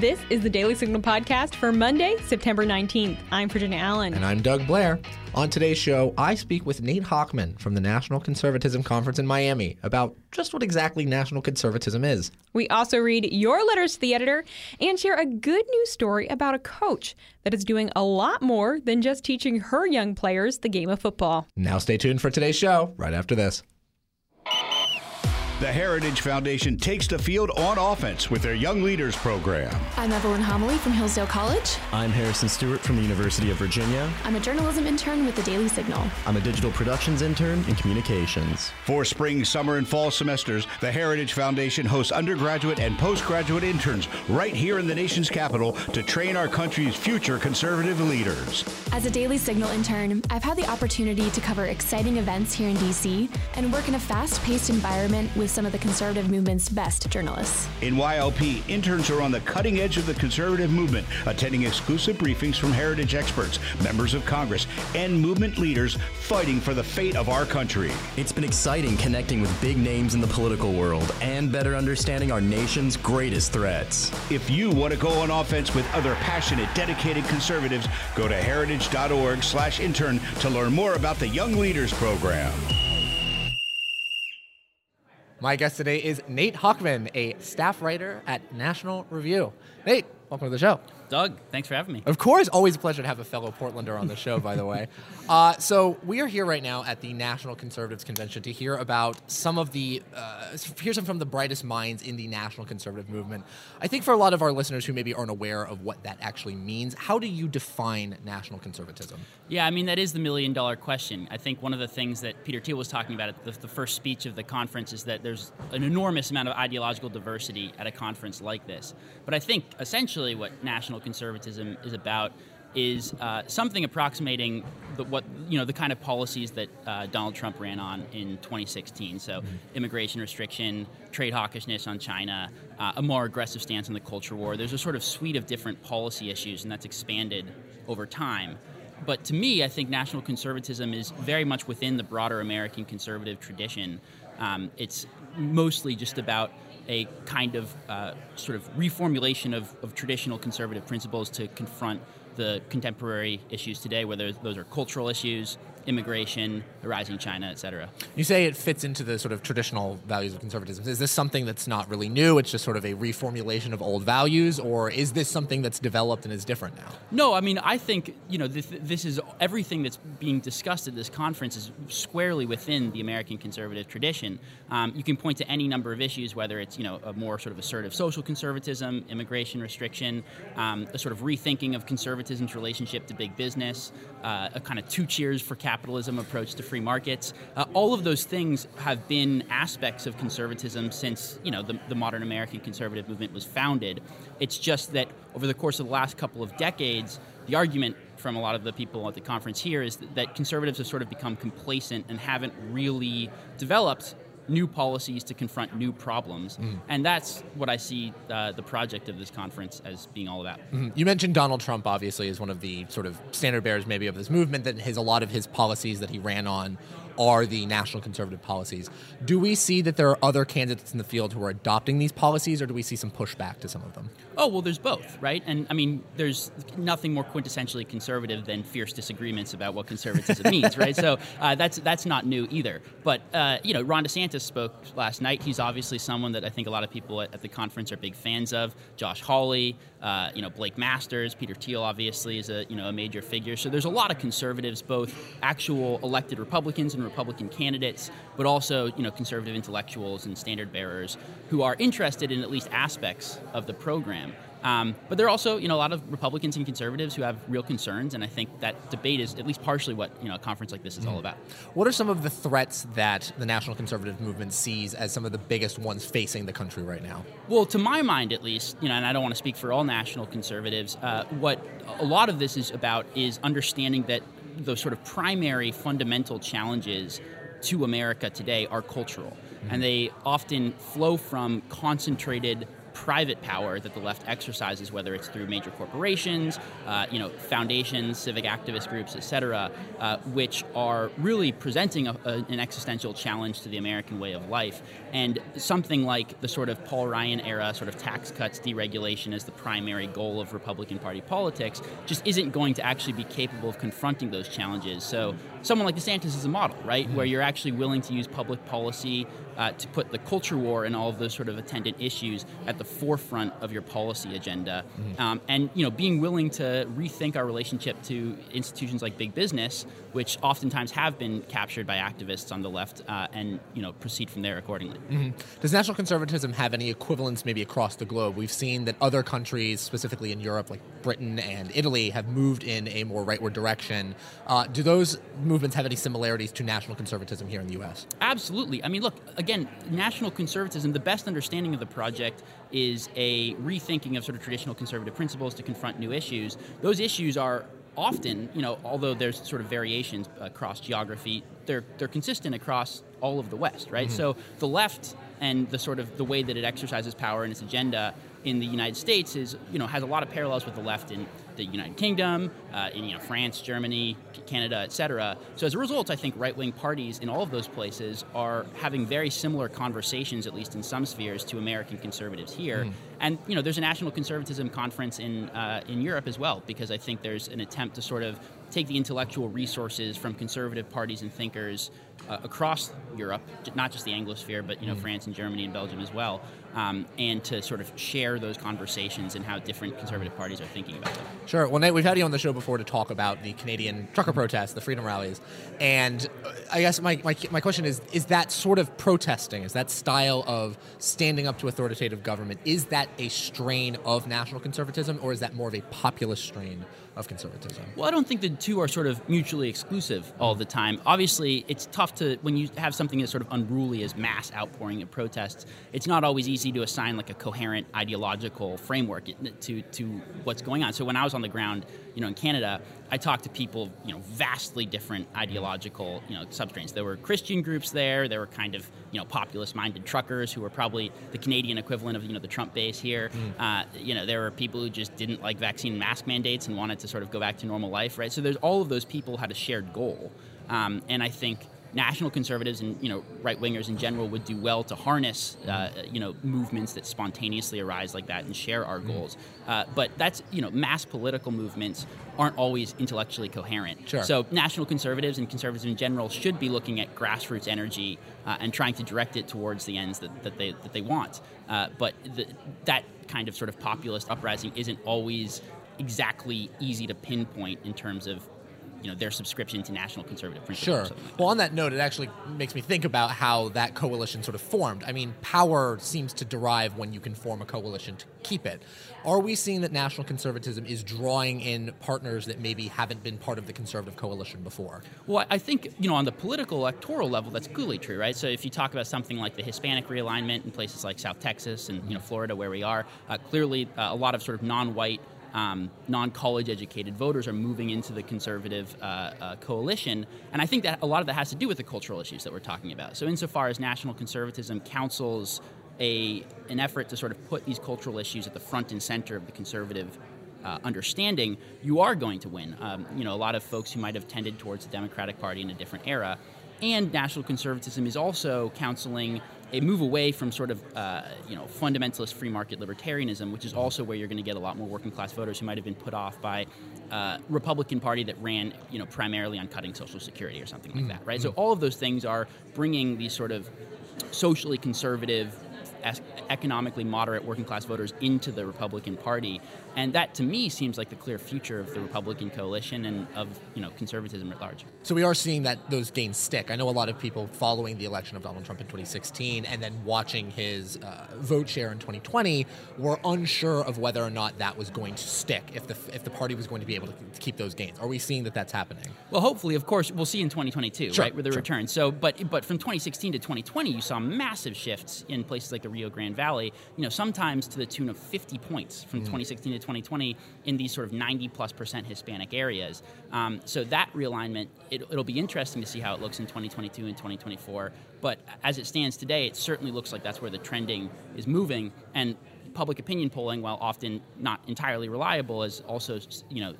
This is the Daily Signal podcast for Monday, September 19th. I'm Virginia Allen. And I'm Doug Blair. On today's show, I speak with Nate Hochman from the National Conservatism Conference in Miami about just what exactly national conservatism is. We also read your letters to the editor and share a good news story about a coach that is doing a lot more than just teaching her young players the game of football. Now, stay tuned for today's show right after this. The Heritage Foundation takes the field on offense with their Young Leaders program. I'm Evelyn Homily from Hillsdale College. I'm Harrison Stewart from the University of Virginia. I'm a journalism intern with the Daily Signal. I'm a digital productions intern in communications. For spring, summer, and fall semesters, the Heritage Foundation hosts undergraduate and postgraduate interns right here in the nation's capital to train our country's future conservative leaders. As a Daily Signal intern, I've had the opportunity to cover exciting events here in D.C. and work in a fast paced environment with with some of the conservative movement's best journalists. In YLP, interns are on the cutting edge of the conservative movement, attending exclusive briefings from heritage experts, members of Congress, and movement leaders fighting for the fate of our country. It's been exciting connecting with big names in the political world and better understanding our nation's greatest threats. If you want to go on offense with other passionate, dedicated conservatives, go to heritage.org/intern to learn more about the Young Leaders program. My guest today is Nate Hochman, a staff writer at National Review. Nate, welcome to the show. Doug, thanks for having me. Of course, always a pleasure to have a fellow Portlander on the show, by the way. Uh, so, we are here right now at the National Conservatives Convention to hear about some of the, uh, hear some from the brightest minds in the national conservative movement. I think for a lot of our listeners who maybe aren't aware of what that actually means, how do you define national conservatism? Yeah, I mean, that is the million dollar question. I think one of the things that Peter Thiel was talking about at the, the first speech of the conference is that there's an enormous amount of ideological diversity at a conference like this. But I think essentially what national conservatism is about is uh, something approximating the, what you know the kind of policies that uh, Donald Trump ran on in 2016. So, mm-hmm. immigration restriction, trade hawkishness on China, uh, a more aggressive stance on the culture war. There's a sort of suite of different policy issues, and that's expanded over time. But to me, I think national conservatism is very much within the broader American conservative tradition. Um, it's mostly just about a kind of uh, sort of reformulation of, of traditional conservative principles to confront the contemporary issues today, whether those are cultural issues, immigration, the rising China, et cetera. You say it fits into the sort of traditional values of conservatism. Is this something that's not really new? It's just sort of a reformulation of old values, or is this something that's developed and is different now? No, I mean, I think you know this, this is everything that's being discussed at this conference is squarely within the American conservative tradition. Um, you can point to any number of issues, whether it's you know a more sort of assertive social conservatism, immigration restriction, um, a sort of rethinking of conservatism's relationship to big business, uh, a kind of two cheers for capitalism approach to free markets. Uh, all of those things have been aspects of conservatism since you know the, the modern American conservative movement was founded. It's just that over the course of the last couple of decades, the argument from a lot of the people at the conference here is that, that conservatives have sort of become complacent and haven't really developed new policies to confront new problems. Mm. And that's what I see uh, the project of this conference as being all about. Mm-hmm. You mentioned Donald Trump, obviously, as one of the sort of standard bearers, maybe, of this movement, that has a lot of his policies that he ran on are the national conservative policies. Do we see that there are other candidates in the field who are adopting these policies, or do we see some pushback to some of them? Oh, well, there's both, right? And I mean, there's nothing more quintessentially conservative than fierce disagreements about what conservatism means, right? So uh, that's that's not new either. But uh, you know, Ron DeSantis spoke last night. He's obviously someone that I think a lot of people at, at the conference are big fans of. Josh Hawley, uh, you know, Blake Masters, Peter Thiel, obviously is a you know a major figure. So there's a lot of conservatives, both actual elected Republicans and Republican candidates, but also you know conservative intellectuals and standard bearers who are interested in at least aspects of the program. Um, but there are also, you know, a lot of Republicans and conservatives who have real concerns, and I think that debate is at least partially what you know a conference like this is mm. all about. What are some of the threats that the national conservative movement sees as some of the biggest ones facing the country right now? Well, to my mind, at least, you know, and I don't want to speak for all national conservatives. Uh, what a lot of this is about is understanding that those sort of primary fundamental challenges to America today are cultural, mm-hmm. and they often flow from concentrated private power that the left exercises, whether it's through major corporations, uh, you know, foundations, civic activist groups, etc., uh, which are really presenting a, a, an existential challenge to the American way of life. And something like the sort of Paul Ryan era, sort of tax cuts, deregulation as the primary goal of Republican Party politics, just isn't going to actually be capable of confronting those challenges. So someone like DeSantis is a model, right, mm-hmm. where you're actually willing to use public policy uh, to put the culture war and all of those sort of attendant issues at the forefront of your policy agenda, mm-hmm. um, and you know being willing to rethink our relationship to institutions like big business, which oftentimes have been captured by activists on the left, uh, and you know proceed from there accordingly. Mm-hmm. Does national conservatism have any equivalents maybe across the globe? We've seen that other countries, specifically in Europe, like Britain and Italy, have moved in a more rightward direction. Uh, do those movements have any similarities to national conservatism here in the U.S.? Absolutely. I mean, look again, national conservatism. The best understanding of the project is a rethinking of sort of traditional conservative principles to confront new issues. Those issues are often, you know, although there's sort of variations across geography, they're they're consistent across all of the West, right? Mm-hmm. So the left and the sort of the way that it exercises power and its agenda in the United States is, you know, has a lot of parallels with the left in the United Kingdom, uh, in you know France, Germany, Canada, etc. So as a result, I think right-wing parties in all of those places are having very similar conversations, at least in some spheres, to American conservatives here. Mm. And you know, there's a national conservatism conference in uh, in Europe as well, because I think there's an attempt to sort of take the intellectual resources from conservative parties and thinkers uh, across Europe, not just the Anglosphere, but you know mm. France and Germany and Belgium as well, um, and to sort of share those conversations and how different conservative parties are thinking about them. Sure. Well, Nate, we've had you on the show before to talk about the Canadian trucker protests, the freedom rallies, and uh, I guess my, my, my question is: Is that sort of protesting, is that style of standing up to authoritative government, is that a strain of national conservatism, or is that more of a populist strain of conservatism? Well, I don't think the two are sort of mutually exclusive all the time. Obviously, it's tough to when you have something as sort of unruly as mass outpouring of protests. It's not always easy to assign like a coherent ideological framework to to what's going on. So when I was on the ground, you know, in Canada, I talked to people, you know, vastly different ideological, you know, substrains. There were Christian groups there. There were kind of, you know, populist-minded truckers who were probably the Canadian equivalent of, you know, the Trump base here. Mm. Uh, you know, there were people who just didn't like vaccine mask mandates and wanted to sort of go back to normal life, right? So there's all of those people had a shared goal, um, and I think national conservatives and you know right wingers in general would do well to harness uh, you know movements that spontaneously arise like that and share our mm-hmm. goals. Uh, but that's you know mass political movements aren't always intellectually coherent. Sure. So national conservatives and conservatives in general should be looking at grassroots energy uh, and trying to direct it towards the ends that, that they that they want. Uh, but the, that kind of sort of populist uprising isn't always exactly easy to pinpoint in terms of you know their subscription to national conservative principles. Sure. Like well, on that note, it actually makes me think about how that coalition sort of formed. I mean, power seems to derive when you can form a coalition to keep it. Are we seeing that national conservatism is drawing in partners that maybe haven't been part of the conservative coalition before? Well, I think you know on the political electoral level, that's clearly true, right? So if you talk about something like the Hispanic realignment in places like South Texas and you know Florida, where we are, uh, clearly uh, a lot of sort of non-white um, non-college educated voters are moving into the conservative uh, uh, coalition, and I think that a lot of that has to do with the cultural issues that we're talking about. So, insofar as national conservatism counsels a an effort to sort of put these cultural issues at the front and center of the conservative uh, understanding, you are going to win. Um, you know, a lot of folks who might have tended towards the Democratic Party in a different era, and national conservatism is also counseling a move away from sort of uh, you know fundamentalist free market libertarianism, which is also where you're going to get a lot more working class voters who might have been put off by uh, Republican Party that ran you know primarily on cutting Social Security or something like mm-hmm. that, right? So all of those things are bringing these sort of socially conservative economically moderate working class voters into the Republican Party. And that to me seems like the clear future of the Republican coalition and of you know conservatism at large. So we are seeing that those gains stick. I know a lot of people following the election of Donald Trump in 2016 and then watching his uh, vote share in 2020 were unsure of whether or not that was going to stick if the if the party was going to be able to keep those gains. Are we seeing that that's happening? Well, hopefully, of course, we'll see in 2022, sure, right, with the sure. return. So, but but from 2016 to 2020, you saw massive shifts in places like the Rio Grande Valley. You know, sometimes to the tune of 50 points from mm. 2016 to 2020 in these sort of 90 plus percent Hispanic areas. Um, so that realignment, it, will be interesting to see how it looks in 2022 and 2024. But as it stands today, it certainly looks like that's where the trending is moving. And public opinion polling, while often not entirely reliable, is also you know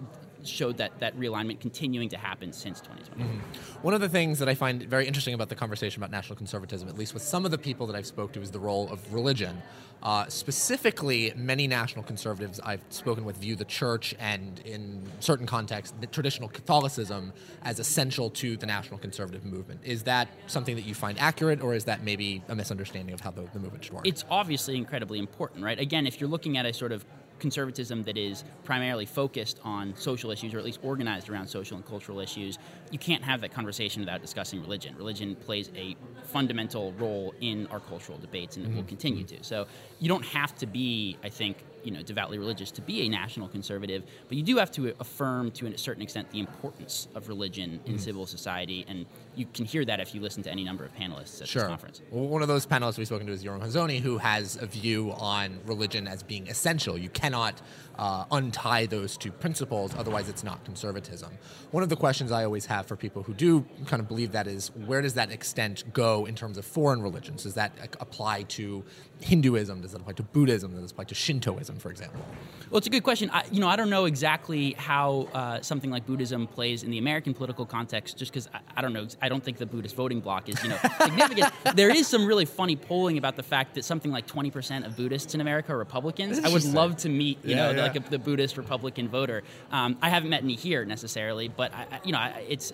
showed that that realignment continuing to happen since 2020. Mm-hmm. One of the things that I find very interesting about the conversation about national conservatism, at least with some of the people that I've spoke to, is the role of religion. Uh, specifically, many national conservatives I've spoken with view the church and, in certain contexts, the traditional Catholicism as essential to the national conservative movement. Is that something that you find accurate, or is that maybe a misunderstanding of how the, the movement should work? It's obviously incredibly important, right? Again, if you're looking at a sort of conservatism that is primarily focused on social issues or at least organized around social and cultural issues, you can't have that conversation without discussing religion. Religion plays a fundamental role in our cultural debates and mm-hmm. it will mm-hmm. continue to. So you don't have to be, I think, you know, devoutly religious to be a national conservative, but you do have to affirm to a certain extent the importance of religion in mm-hmm. civil society, and you can hear that if you listen to any number of panelists at sure. this conference. Well, one of those panelists we've spoken to is Yoram Hazony, who has a view on religion as being essential. You cannot uh, untie those two principles, otherwise it's not conservatism. One of the questions I always have for people who do kind of believe that is, where does that extent go in terms of foreign religions? Does that apply to Hinduism? Does it apply to Buddhism? Does it apply to Shintoism, for example? Well, it's a good question. I, you know, I don't know exactly how uh, something like Buddhism plays in the American political context, just because I, I, don't know. I don't think the Buddhist voting bloc is, you know, significant. there is some really funny polling about the fact that something like 20% of Buddhists in America are Republicans. I would love to meet, you yeah, know, yeah. like a, the Buddhist Republican voter. Um, I haven't met any here necessarily, but I, you know, it's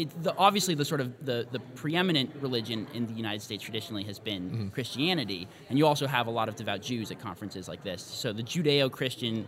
it, the, obviously the sort of the, the preeminent religion in the United States traditionally has been mm-hmm. Christianity, and you also have a lot of devout Jews at conferences like this. So the Judeo-Christian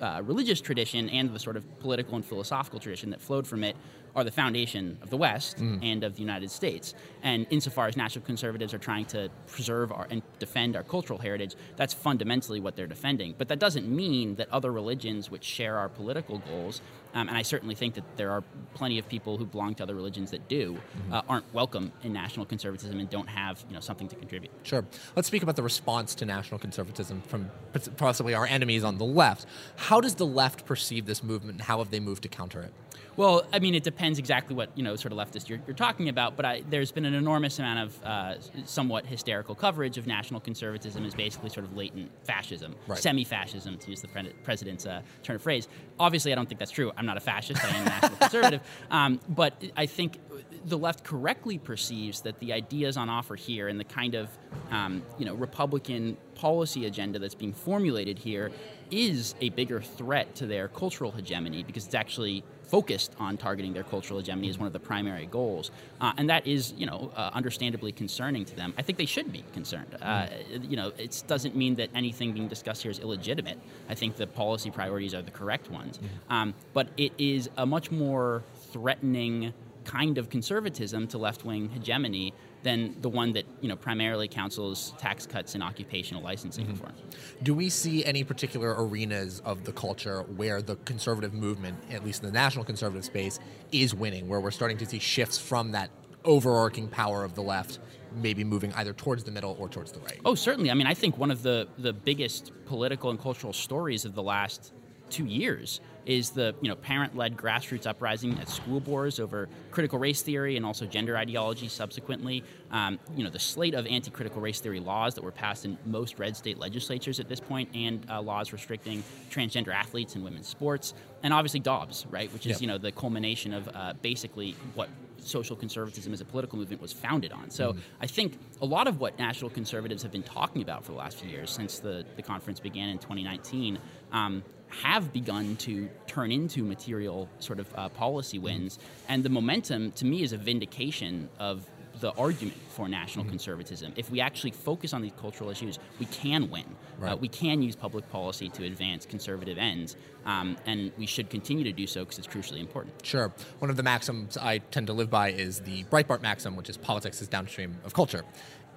uh, religious tradition and the sort of political and philosophical tradition that flowed from it are the foundation of the West mm. and of the United States. And insofar as national conservatives are trying to preserve our, and defend our cultural heritage, that's fundamentally what they're defending. But that doesn't mean that other religions which share our political goals, um, and I certainly think that there are plenty of people who belong to other religions that do, mm-hmm. uh, aren't welcome in national conservatism and don't have you know something to contribute. Sure. Let's speak about the response to national conservatism from possibly our enemies on the left. How does the left perceive this movement, and how have they moved to counter it? Well, I mean, it depends exactly what you know, sort of leftist you're, you're talking about. But I, there's been an enormous amount of uh, somewhat hysterical coverage of national conservatism as basically sort of latent fascism, right. semi-fascism, to use the pre- president's uh, turn of phrase. Obviously, I don't think that's true. I'm not a fascist. I am a national conservative. Um, but I think the left correctly perceives that the ideas on offer here and the kind of um, you know Republican policy agenda that's being formulated here is a bigger threat to their cultural hegemony because it's actually focused on targeting their cultural hegemony as one of the primary goals, uh, and that is, you know, uh, understandably concerning to them. I think they should be concerned. Uh, mm. you know, it doesn't mean that anything being discussed here is illegitimate. I think the policy priorities are the correct ones, mm. um, but it is a much more threatening kind of conservatism to left-wing hegemony than the one that you know primarily counsels tax cuts and occupational licensing mm-hmm. reform. Do we see any particular arenas of the culture where the conservative movement, at least in the national conservative space, is winning, where we're starting to see shifts from that overarching power of the left maybe moving either towards the middle or towards the right. Oh, certainly. I mean, I think one of the the biggest political and cultural stories of the last two years is the you know parent-led grassroots uprising at school boards over critical race theory and also gender ideology. Subsequently, um, you know the slate of anti-critical race theory laws that were passed in most red state legislatures at this point, and uh, laws restricting transgender athletes in women's sports, and obviously Dobbs, right, which is yep. you know the culmination of uh, basically what social conservatism as a political movement was founded on. So mm-hmm. I think a lot of what national conservatives have been talking about for the last few years, since the, the conference began in 2019, um, have begun to turn into material sort of uh, policy wins. And the momentum, to me, is a vindication of the argument for national mm-hmm. conservatism. If we actually focus on these cultural issues, we can win. Uh, right. Uh, we can use public policy to advance conservative ends, um, and we should continue to do so because it's crucially important. Sure. One of the maxims I tend to live by is the Breitbart maxim, which is politics is downstream of culture.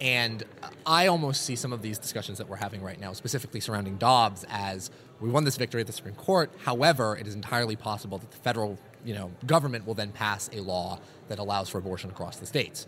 And I almost see some of these discussions that we're having right now, specifically surrounding Dobbs, as we won this victory at the Supreme Court. However, it is entirely possible that the federal you know, government will then pass a law that allows for abortion across the states.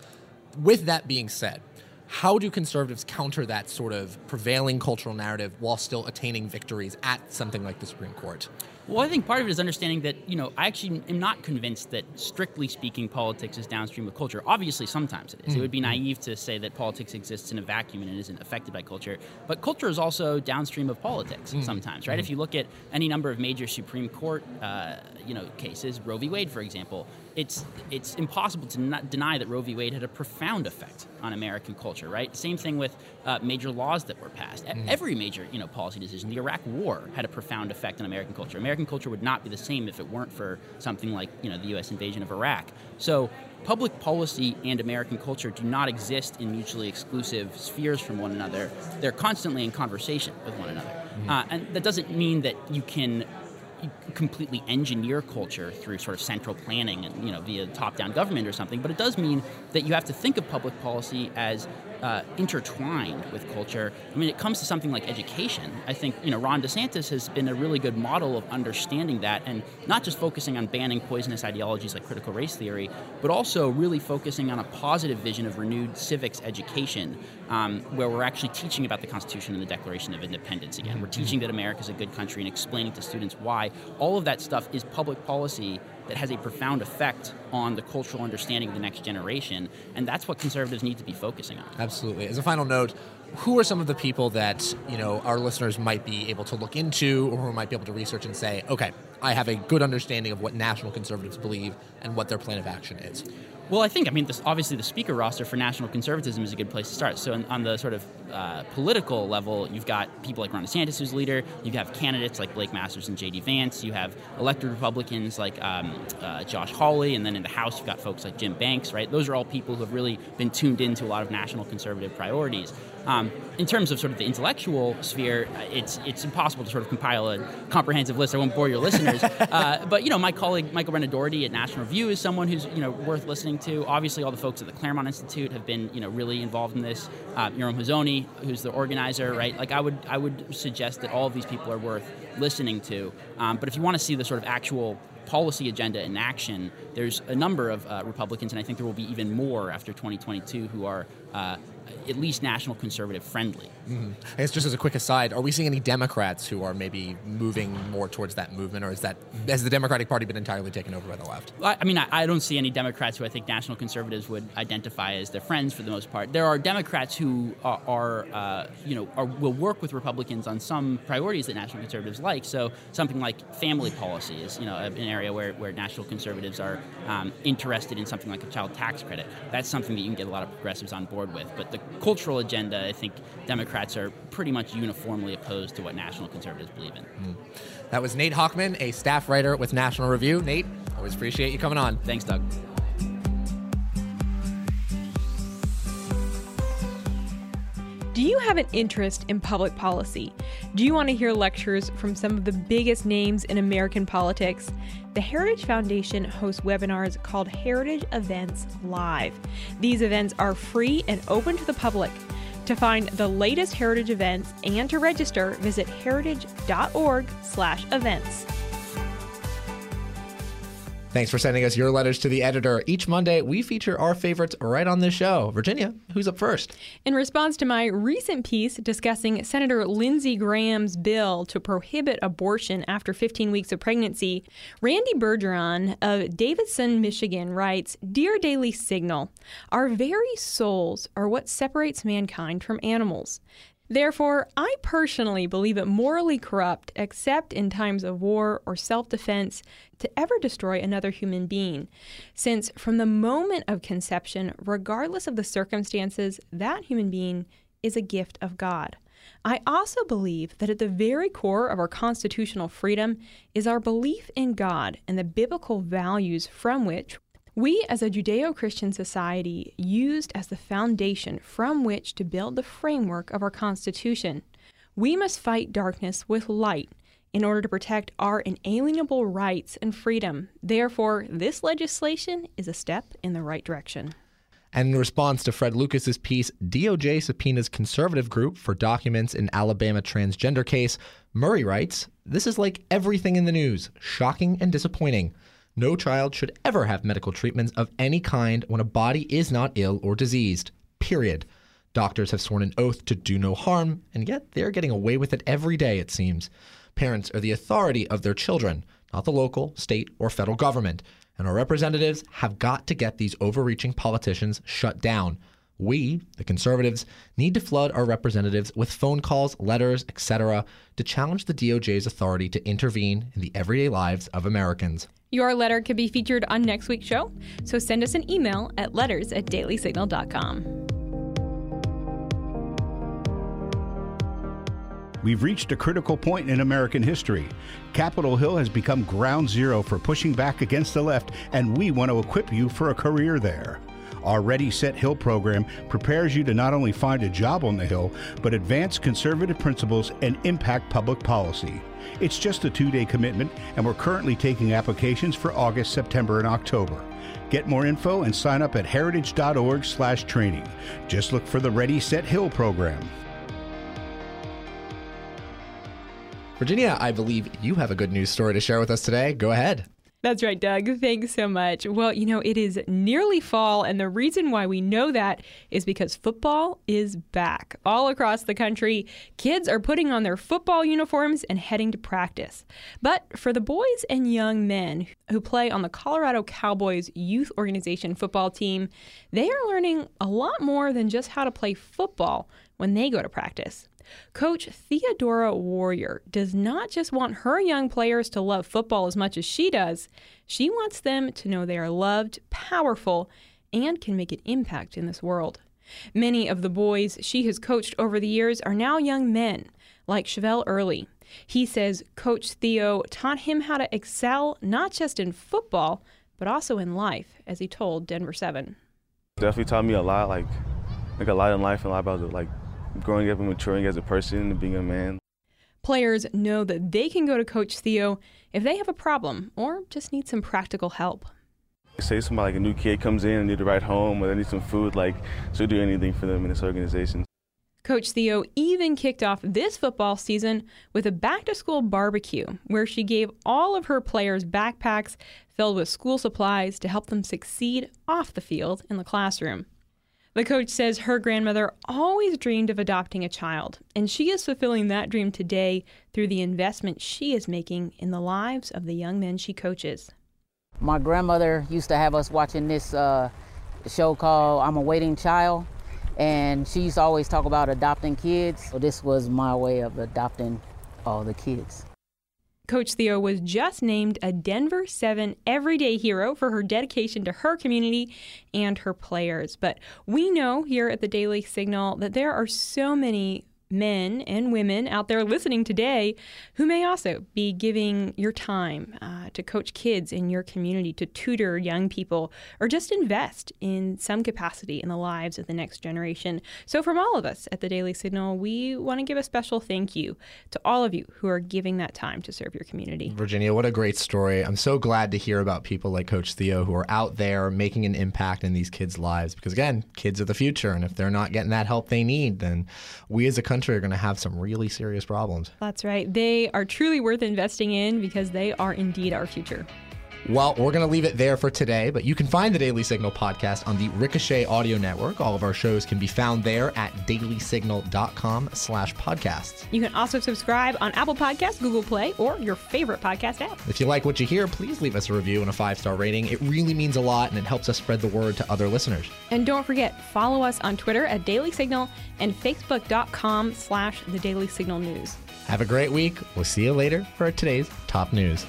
With that being said, How do conservatives counter that sort of prevailing cultural narrative while still attaining victories at something like the Supreme Court? Well, I think part of it is understanding that, you know, I actually am not convinced that strictly speaking politics is downstream of culture. Obviously, sometimes it is. Mm-hmm. It would be mm-hmm. naive to say that politics exists in a vacuum and it isn't affected by culture. But culture is also downstream of politics mm-hmm. sometimes, right? Mm-hmm. If you look at any number of major Supreme Court, uh, you know, cases, Roe v. Wade, for example, it's it's impossible to not deny that Roe v. Wade had a profound effect on American culture, right? Same thing with uh, major laws that were passed. Mm. Every major you know policy decision, the Iraq War had a profound effect on American culture. American culture would not be the same if it weren't for something like you know the U.S. invasion of Iraq. So public policy and American culture do not exist in mutually exclusive spheres from one another. They're constantly in conversation with one another, mm. uh, and that doesn't mean that you can completely engineer culture through sort of central planning and you know via top-down government or something but it does mean that you have to think of public policy as uh, intertwined with culture. I mean, it comes to something like education. I think you know Ron DeSantis has been a really good model of understanding that, and not just focusing on banning poisonous ideologies like critical race theory, but also really focusing on a positive vision of renewed civics education, um, where we're actually teaching about the Constitution and the Declaration of Independence again. We're teaching that America is a good country and explaining to students why. All of that stuff is public policy that has a profound effect on the cultural understanding of the next generation. And that's what conservatives need to be focusing on. Absolutely. As a final note, who are some of the people that you know our listeners might be able to look into or who might be able to research and say okay i have a good understanding of what national conservatives believe and what their plan of action is well, I think, I mean, this, obviously the speaker roster for national conservatism is a good place to start. So, on, on the sort of uh, political level, you've got people like Ron DeSantis, who's leader. You have candidates like Blake Masters and J.D. Vance. You have elected Republicans like um, uh, Josh Hawley. And then in the House, you've got folks like Jim Banks, right? Those are all people who have really been tuned into a lot of national conservative priorities. Um, in terms of sort of the intellectual sphere, uh, it's it's impossible to sort of compile a comprehensive list. I won't bore your listeners, uh, but you know, my colleague Michael Brendan Dougherty at National Review is someone who's you know worth listening to. Obviously, all the folks at the Claremont Institute have been you know really involved in this. Uh, Yoram Hazony, who's the organizer, right? Like I would I would suggest that all of these people are worth listening to. Um, but if you want to see the sort of actual policy agenda in action, there's a number of uh, Republicans, and I think there will be even more after 2022 who are uh, at least national conservative friendly. Mm-hmm. I guess just as a quick aside, are we seeing any Democrats who are maybe moving more towards that movement, or is that has the Democratic Party been entirely taken over by the left? I mean, I, I don't see any Democrats who I think national conservatives would identify as their friends for the most part. There are Democrats who are, are uh, you know, are, will work with Republicans on some priorities that national conservatives like. So something like family policy is, you know, an area where, where national conservatives are um, interested in something like a child tax credit. That's something that you can get a lot of progressives on board with. But the cultural agenda, I think Democrats are pretty much uniformly opposed to what national conservatives believe in. Mm. That was Nate Hochman, a staff writer with National Review. Nate, always appreciate you coming on. Thanks, Doug. Do you have an interest in public policy? Do you want to hear lectures from some of the biggest names in American politics? The Heritage Foundation hosts webinars called Heritage Events Live. These events are free and open to the public. To find the latest heritage events and to register, visit heritage.org/events. Thanks for sending us your letters to the editor. Each Monday, we feature our favorites right on this show. Virginia, who's up first? In response to my recent piece discussing Senator Lindsey Graham's bill to prohibit abortion after 15 weeks of pregnancy, Randy Bergeron of Davidson, Michigan writes Dear Daily Signal, our very souls are what separates mankind from animals. Therefore, I personally believe it morally corrupt, except in times of war or self defense, to ever destroy another human being, since from the moment of conception, regardless of the circumstances, that human being is a gift of God. I also believe that at the very core of our constitutional freedom is our belief in God and the biblical values from which we, as a Judeo Christian society, used as the foundation from which to build the framework of our Constitution. We must fight darkness with light in order to protect our inalienable rights and freedom. Therefore, this legislation is a step in the right direction. And in response to Fred Lucas's piece, DOJ subpoenas conservative group for documents in Alabama transgender case, Murray writes, This is like everything in the news, shocking and disappointing. No child should ever have medical treatments of any kind when a body is not ill or diseased. Period. Doctors have sworn an oath to do no harm, and yet they're getting away with it every day, it seems. Parents are the authority of their children, not the local, state, or federal government, and our representatives have got to get these overreaching politicians shut down. We, the conservatives, need to flood our representatives with phone calls, letters, etc., to challenge the DOJ's authority to intervene in the everyday lives of Americans. Your letter could be featured on next week's show, so send us an email at letters at dailysignal.com. We've reached a critical point in American history. Capitol Hill has become ground zero for pushing back against the left, and we want to equip you for a career there. Our Ready Set Hill program prepares you to not only find a job on the Hill, but advance conservative principles and impact public policy. It's just a two day commitment, and we're currently taking applications for August, September, and October. Get more info and sign up at heritage.org/slash training. Just look for the Ready Set Hill program. Virginia, I believe you have a good news story to share with us today. Go ahead. That's right, Doug. Thanks so much. Well, you know, it is nearly fall, and the reason why we know that is because football is back. All across the country, kids are putting on their football uniforms and heading to practice. But for the boys and young men who play on the Colorado Cowboys youth organization football team, they are learning a lot more than just how to play football when they go to practice. Coach Theodora Warrior does not just want her young players to love football as much as she does, she wants them to know they are loved, powerful, and can make an impact in this world. Many of the boys she has coached over the years are now young men, like Chevelle Early. He says Coach Theo taught him how to excel not just in football, but also in life, as he told Denver 7. Definitely taught me a lot, like like a lot in life and a lot about like growing up and maturing as a person and being a man. Players know that they can go to Coach Theo if they have a problem or just need some practical help. Say somebody like a new kid comes in and need a ride home or they need some food, like she'll do anything for them in this organization. Coach Theo even kicked off this football season with a back to school barbecue where she gave all of her players backpacks filled with school supplies to help them succeed off the field in the classroom. The coach says her grandmother always dreamed of adopting a child, and she is fulfilling that dream today through the investment she is making in the lives of the young men she coaches. My grandmother used to have us watching this uh, show called I'm a Waiting Child, and she used to always talk about adopting kids. So this was my way of adopting all the kids. Coach Theo was just named a Denver 7 Everyday Hero for her dedication to her community and her players. But we know here at the Daily Signal that there are so many men and women out there listening today who may also be giving your time uh, to coach kids in your community, to tutor young people, or just invest in some capacity in the lives of the next generation. So, from all of us at the Daily Signal, we want to give a special thank you to all of you who are giving that time to serve your community. Virginia, what a great story. I'm so glad to hear about people like Coach Theo who are out there making an impact in these kids' lives because, again, kids are the future. And if they're not getting that help they need, then we as a country country are going to have some really serious problems. That's right. They are truly worth investing in because they are indeed our future. Well, we're going to leave it there for today, but you can find the Daily Signal podcast on the Ricochet Audio Network. All of our shows can be found there at dailysignal.com slash podcasts. You can also subscribe on Apple Podcasts, Google Play, or your favorite podcast app. If you like what you hear, please leave us a review and a five-star rating. It really means a lot, and it helps us spread the word to other listeners. And don't forget, follow us on Twitter at Daily Signal and Facebook.com slash The Daily Signal News. Have a great week. We'll see you later for today's top news.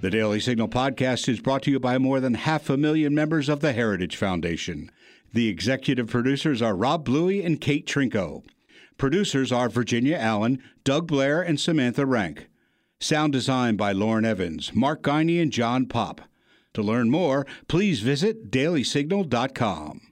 The Daily Signal podcast is brought to you by more than half a million members of the Heritage Foundation. The executive producers are Rob Bluey and Kate Trinko. Producers are Virginia Allen, Doug Blair, and Samantha Rank. Sound design by Lauren Evans, Mark Geinzer, and John Popp. To learn more, please visit dailysignal.com.